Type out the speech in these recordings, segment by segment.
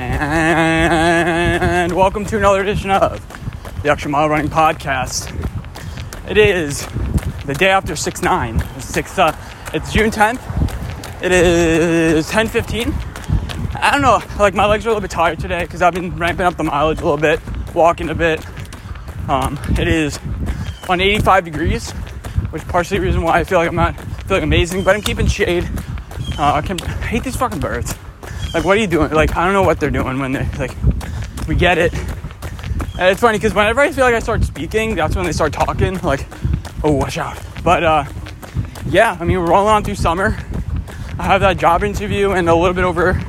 And welcome to another edition of the Extra Mile Running Podcast. It is the day after 6 9. Six, uh, it's June 10th. It is 10 15. I don't know, like my legs are a little bit tired today because I've been ramping up the mileage a little bit, walking a bit. Um, it is on 85 degrees, which is partially the reason why I feel like I'm not feeling amazing, but I'm keeping shade. Uh, I, can, I hate these fucking birds. Like, what are you doing? Like, I don't know what they're doing when they're like, we get it. And it's funny because whenever I feel like I start speaking, that's when they start talking. Like, oh, watch out. But uh, yeah, I mean, we're rolling on through summer. I have that job interview in a little bit over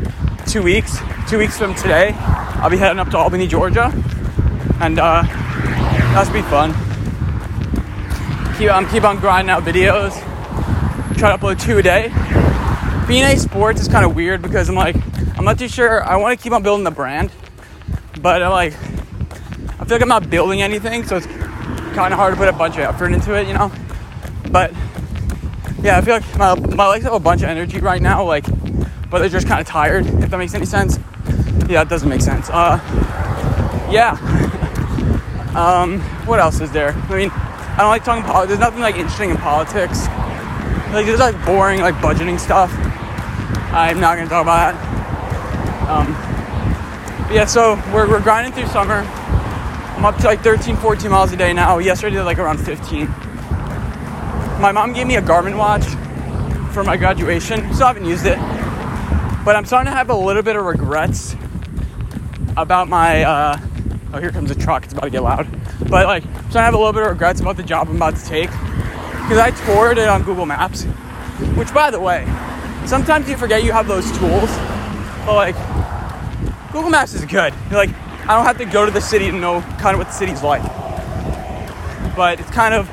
two weeks. Two weeks from today, I'll be heading up to Albany, Georgia, and uh, that's be fun. Keep, I'm keep on grinding out videos. Try to upload two a day. BNA Sports is kind of weird because I'm like, I'm not too sure. I want to keep on building the brand, but I'm like, I feel like I'm not building anything, so it's kind of hard to put a bunch of effort into it, you know. But yeah, I feel like my, my legs have a bunch of energy right now, like, but they're just kind of tired. If that makes any sense. Yeah, it doesn't make sense. Uh, yeah. um, what else is there? I mean, I don't like talking politics. There's nothing like interesting in politics. Like there's like boring like budgeting stuff. I'm not gonna talk about that. Um, yeah, so we're, we're grinding through summer. I'm up to like 13, 14 miles a day now. Yesterday did like around 15. My mom gave me a Garmin watch for my graduation. so I haven't used it, but I'm starting to have a little bit of regrets about my. Uh, oh, here comes a truck. It's about to get loud. But like, I'm starting to have a little bit of regrets about the job I'm about to take because I toured it on Google Maps. Which, by the way, sometimes you forget you have those tools, but like Google Maps is good. You're like, I don't have to go to the city to know kind of what the city's like. But it's kind of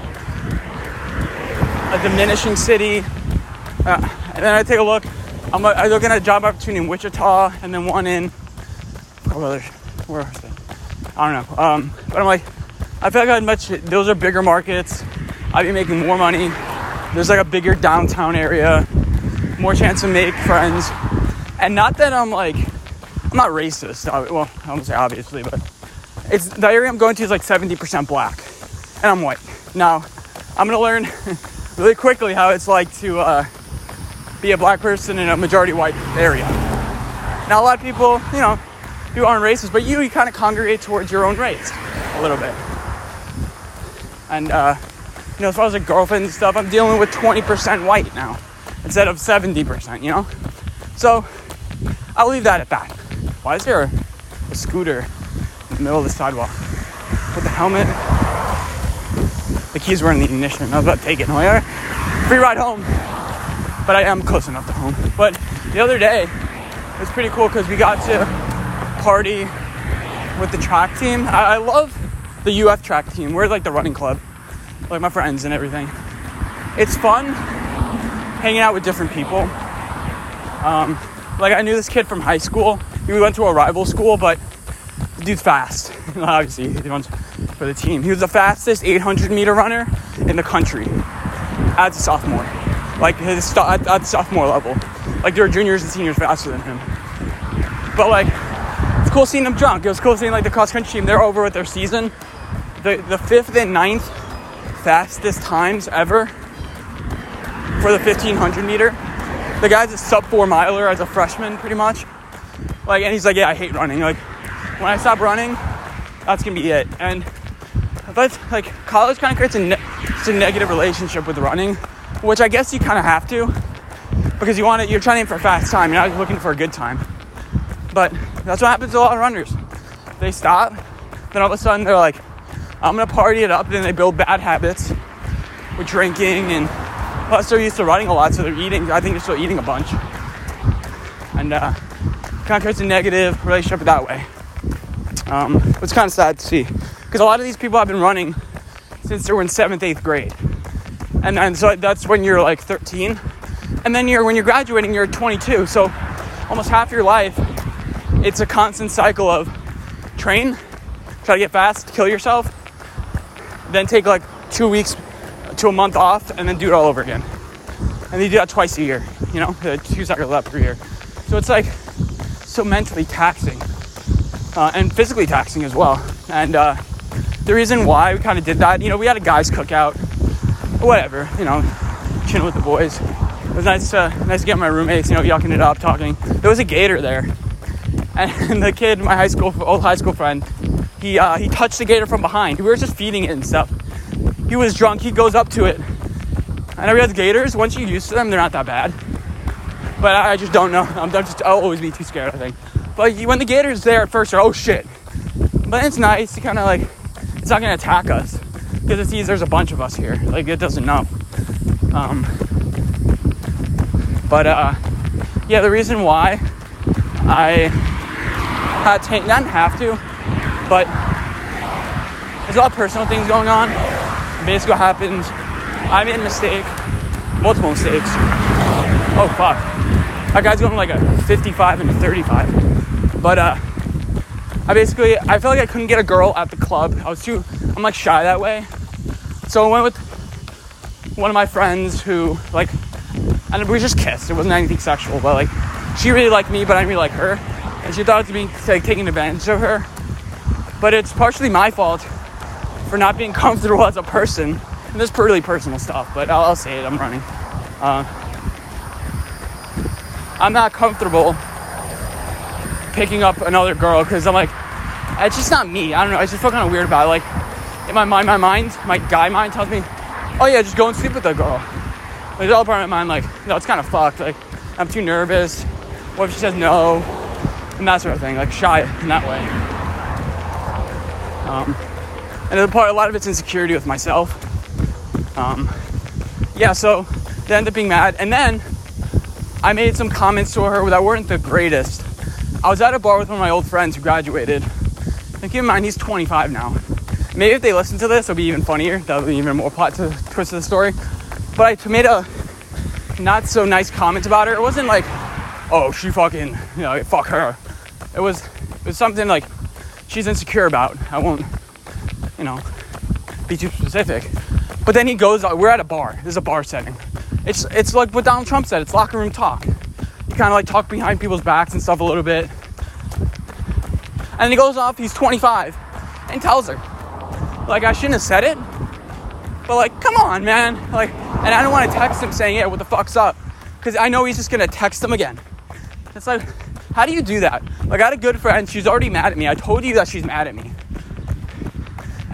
a diminishing city. Uh, and then I take a look. I'm, I'm looking at a job opportunity in Wichita, and then one in oh, where, is it? I don't know. Um, but I'm like, I feel like I'd much. Those are bigger markets. I'd be making more money. There's like a bigger downtown area, more chance to make friends. And not that I'm like, I'm not racist. Well, I won't say obviously, but it's the area I'm going to is like 70% black, and I'm white. Now, I'm gonna learn really quickly how it's like to uh, be a black person in a majority white area. Now, a lot of people, you know, who aren't racist, but you, you kind of congregate towards your own race a little bit. And uh, you know, as far as like girlfriend and stuff, I'm dealing with 20% white now instead of 70%, you know? So I'll leave that at that. Why is there a, scooter in the middle of the sidewalk with the helmet? The keys were in the ignition. I was about to take it. I'm like, free ride home. But I am close enough to home. But the other day, it was pretty cool because we got to party with the track team. I, I love the UF track team. We're like the running club like my friends and everything. It's fun hanging out with different people. Um, like I knew this kid from high school. We went to a rival school, but the dude's fast. Obviously, he runs for the team. He was the fastest 800 meter runner in the country as a sophomore. Like his at, at sophomore level. Like there were juniors and seniors faster than him. But like, it's cool seeing them drunk. It was cool seeing like the cross country team. They're over with their season. The the fifth and ninth fastest times ever for the 1500 meter. The guy's a sub four miler as a freshman, pretty much. Like, and he's like, yeah, I hate running. Like, when I stop running, that's gonna be it. And but like college kind of creates a, ne- a negative relationship with running, which I guess you kind of have to because you want it. You're trying for a fast time. You're not looking for a good time. But that's what happens to a lot of runners. They stop, then all of a sudden they're like, I'm gonna party it up. and Then they build bad habits with drinking and plus they're used to running a lot, so they're eating. I think they're still eating a bunch, and uh, kind of creates a negative relationship that way. Um, it's kind of sad to see because a lot of these people have been running since they were in seventh, eighth grade, and and so that's when you're like 13, and then you're when you're graduating, you're 22. So almost half your life, it's a constant cycle of train, try to get fast, kill yourself, then take like two weeks to a month off, and then do it all over again. And you do that twice a year, you know, two cycles up per year. So it's like so mentally taxing uh, and physically taxing as well. And uh, the reason why we kind of did that, you know, we had a guys' cookout, whatever, you know, chilling with the boys. It was nice to nice to get my roommates, you know, yucking it up, talking. There was a gator there, and the kid, my high school old high school friend, he uh, he touched the gator from behind. We were just feeding it and stuff. He was drunk. He goes up to it, I realized gators. Once you're used to them, they're not that bad. But I, I just don't know. I'm just I'll always be too scared. I think. But when the gator's there at first, you're oh shit. But it's nice. to kind of like it's not gonna attack us because it sees there's a bunch of us here. Like it doesn't know. Um, but uh, yeah, the reason why I had to, not have to, but there's a lot of personal things going on. Basically, what happened, I made a mistake, multiple mistakes. Oh fuck, that guy's going like a 55 and a 35. But uh, I basically, I felt like I couldn't get a girl at the club. I was too, I'm like shy that way. So I went with one of my friends who like and we just kissed. It wasn't anything sexual, but like she really liked me, but I didn't really like her, and she thought it was being like taking advantage of her. But it's partially my fault for not being comfortable as a person. And this is really personal stuff, but I'll, I'll say it. I'm running. Uh, I'm not comfortable picking up another girl because I'm like, it's just not me. I don't know. I just feel kind of weird about it. Like in my mind, my mind, my guy mind tells me, oh yeah, just go and sleep with the girl. But the other part of my mind, like, no, it's kind of fucked. Like, I'm too nervous. What if she says no? And that sort of thing. Like, shy in that way. Um, and the part, a lot of it's insecurity with myself. Um, yeah, so they end up being mad. And then I made some comments to her that weren't the greatest. I was at a bar with one of my old friends who graduated. And keep in mind, he's 25 now. Maybe if they listen to this, it'll be even funnier. That'll be even more plot to twist of the story. But I made a not so nice comment about her. It wasn't like, oh, she fucking, you know, fuck her. It was, it was something like she's insecure about. I won't, you know, be too specific. But then he goes, uh, we're at a bar. This is a bar setting. It's, it's like what Donald Trump said. It's locker room talk. You kind of like talk behind people's backs and stuff a little bit. And he goes off. He's 25 and tells her, like, I shouldn't have said it. But like, come on, man. Like, and I don't want to text him saying, yeah, what the fuck's up? Because I know he's just gonna text him again. It's like, how do you do that? Like, I had a good friend, she's already mad at me. I told you that she's mad at me.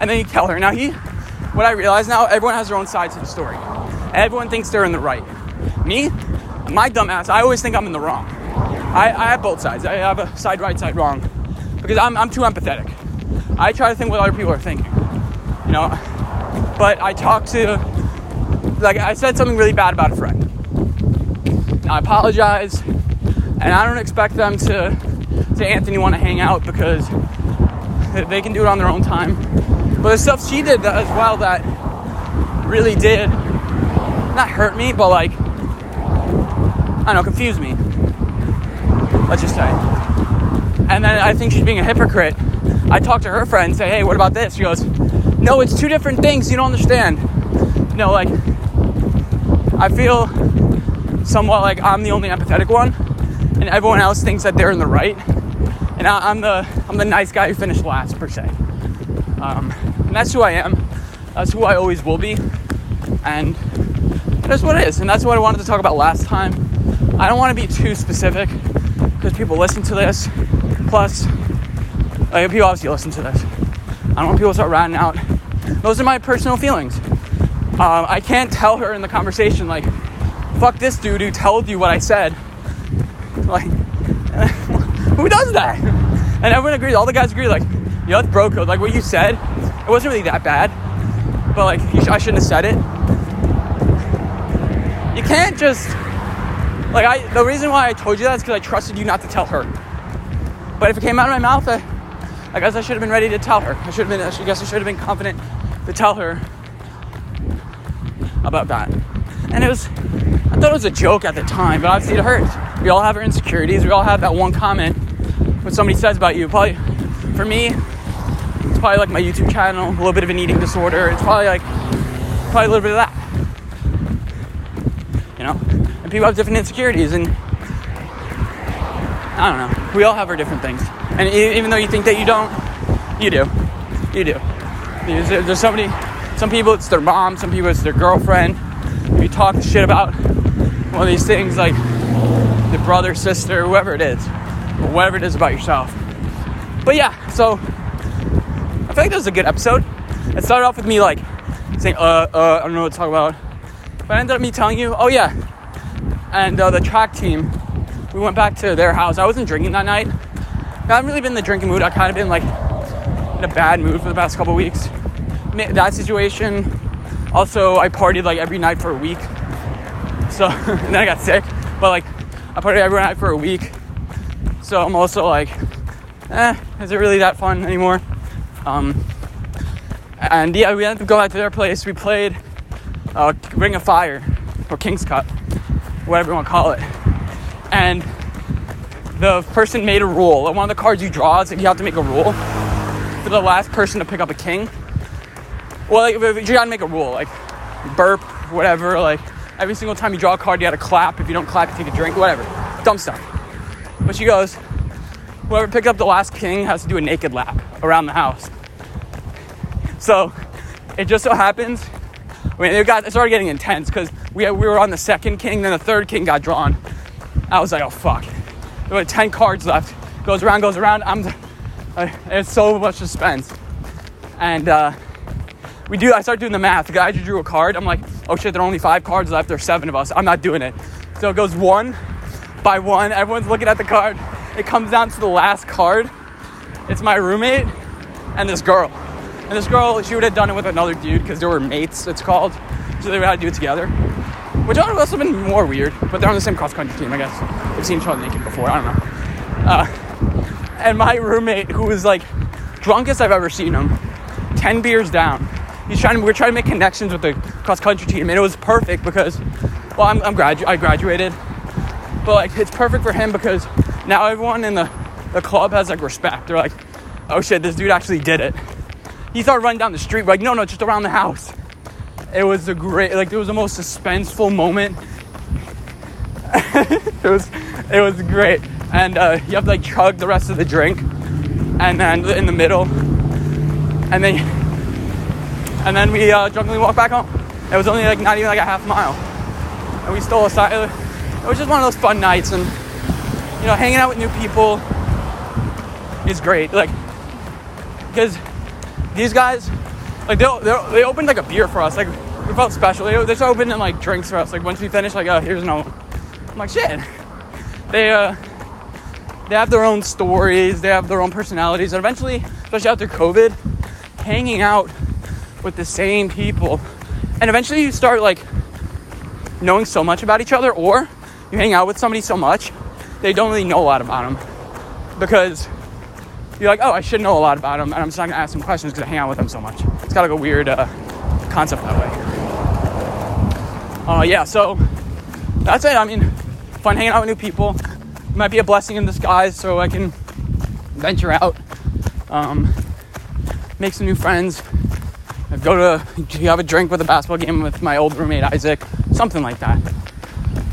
And then you tell her. Now, he, what I realize now, everyone has their own side to the story. Everyone thinks they're in the right. Me, my dumbass, I always think I'm in the wrong. I, I have both sides. I have a side right, side wrong. Because I'm, I'm too empathetic. I try to think what other people are thinking. You know, but I talked to, like, I said something really bad about a friend. Now, I apologize, and I don't expect them to say, Anthony, want to hang out because they can do it on their own time. But the stuff she did as well that really did not hurt me, but like, I don't know, confuse me. Let's just say. And then I think she's being a hypocrite. I talked to her friend and say, hey, what about this? She goes, no, it's two different things. You don't understand. Know, like, I feel somewhat like I'm the only empathetic one, and everyone else thinks that they're in the right, and I, am the I'm the nice guy who finished last per se. Um, and that's who I am. That's who I always will be, and that's what it is. And that's what I wanted to talk about last time. I don't want to be too specific because people listen to this. Plus, like, people obviously listen to this. I don't want people to start ratting out. Those are my personal feelings. Um, I can't tell her in the conversation, like, fuck this dude who told you what I said. Like, who does that? And everyone agrees, all the guys agree, like, know, it's bro code. Like, what you said, it wasn't really that bad. But, like, sh- I shouldn't have said it. You can't just, like, I, the reason why I told you that is because I trusted you not to tell her. But if it came out of my mouth, I, I guess I should have been ready to tell her. I should have been. I guess I should have been confident to tell her about that. And it was. I thought it was a joke at the time, but obviously it hurt. We all have our insecurities. We all have that one comment what somebody says about you. Probably for me, probably like my YouTube channel, a little bit of an eating disorder. It's probably like probably a little bit of that. You know, and people have different insecurities, and I don't know We all have our different things, and even though you think that you don't, you do, you do. There's, somebody, some people it's their mom, some people it's their girlfriend. You talk shit about one of these things like the brother, sister, whoever it is, whatever it is about yourself. But yeah, so I feel like this was a good episode. It started off with me like saying, uh, uh, I don't know what to talk about. But I ended up me telling you, oh yeah. And uh, the track team, we went back to their house. I wasn't drinking that night. I haven't really been in the drinking mood. I've kind of been like in a bad mood for the past couple weeks. That situation. Also, I partied like every night for a week. So, and then I got sick. But like, I partied every night for a week. So I'm also like, eh, is it really that fun anymore? Um, and yeah, we ended up going back to their place. We played uh, Ring of Fire or King's Cup, whatever you want to call it. And the person made a rule. One of the cards you draw is like you have to make a rule for the last person to pick up a king. Well, like, you gotta make a rule, like burp, whatever. Like every single time you draw a card, you gotta clap. If you don't clap, you take a drink, whatever. Dumb stuff. But she goes, whoever picked up the last king has to do a naked lap around the house. So it just so happens, I mean, it got it started getting intense because we, we were on the second king, then the third king got drawn. I was like, oh fuck. There were 10 cards left. Goes around, goes around. I'm, it's so much suspense. And uh, we do, I start doing the math. The guy just drew a card. I'm like, oh shit, there are only five cards left. There's seven of us. I'm not doing it. So it goes one by one. Everyone's looking at the card. It comes down to the last card. It's my roommate and this girl. And this girl, she would have done it with another dude because they were mates, it's called. So they would have to do it together. Which would have been more weird, but they're on the same cross country team, I guess. They've seen each other naked before, I don't know. Uh, and my roommate, who was like drunkest I've ever seen him, 10 beers down. He's trying to, we're trying to make connections with the cross country team, and it was perfect because, well, I'm, I'm gradu- I graduated, but like it's perfect for him because now everyone in the, the club has like respect. They're like, oh shit, this dude actually did it he started running down the street. Like, no, no, just around the house. It was a great, like, it was the most suspenseful moment. it was, it was great. And uh, you have to like chug the rest of the drink, and then in the middle, and then, and then we uh, drunkenly walked back home. It was only like not even like a half mile, and we stole a side. It was just one of those fun nights, and you know, hanging out with new people is great. Like, because these guys, like they they opened like a beer for us. Like we felt special. They, they just opened like drinks for us. Like once we finished, like oh here's no. I'm like shit. They uh they have their own stories. They have their own personalities. And eventually, especially after COVID, hanging out with the same people, and eventually you start like knowing so much about each other, or you hang out with somebody so much they don't really know a lot about them because you're like, oh, I should know a lot about him, and I'm just not gonna ask him questions because I hang out with him so much. It's got like a weird uh, concept that way. Uh, yeah, so that's it. I mean, fun hanging out with new people. Might be a blessing in disguise, so I can venture out, um, make some new friends, go to have a drink with a basketball game with my old roommate Isaac, something like that.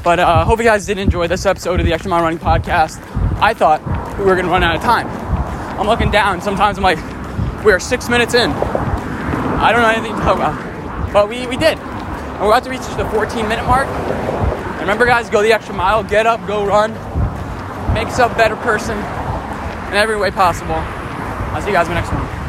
But I uh, hope you guys did enjoy this episode of the Extra Mile Running Podcast. I thought we were gonna run out of time. I'm looking down. Sometimes I'm like, we are six minutes in. I don't know anything to talk about. But we, we did. And we're about to reach the 14 minute mark. And remember, guys, go the extra mile, get up, go run, make yourself a better person in every way possible. I'll see you guys in the next one.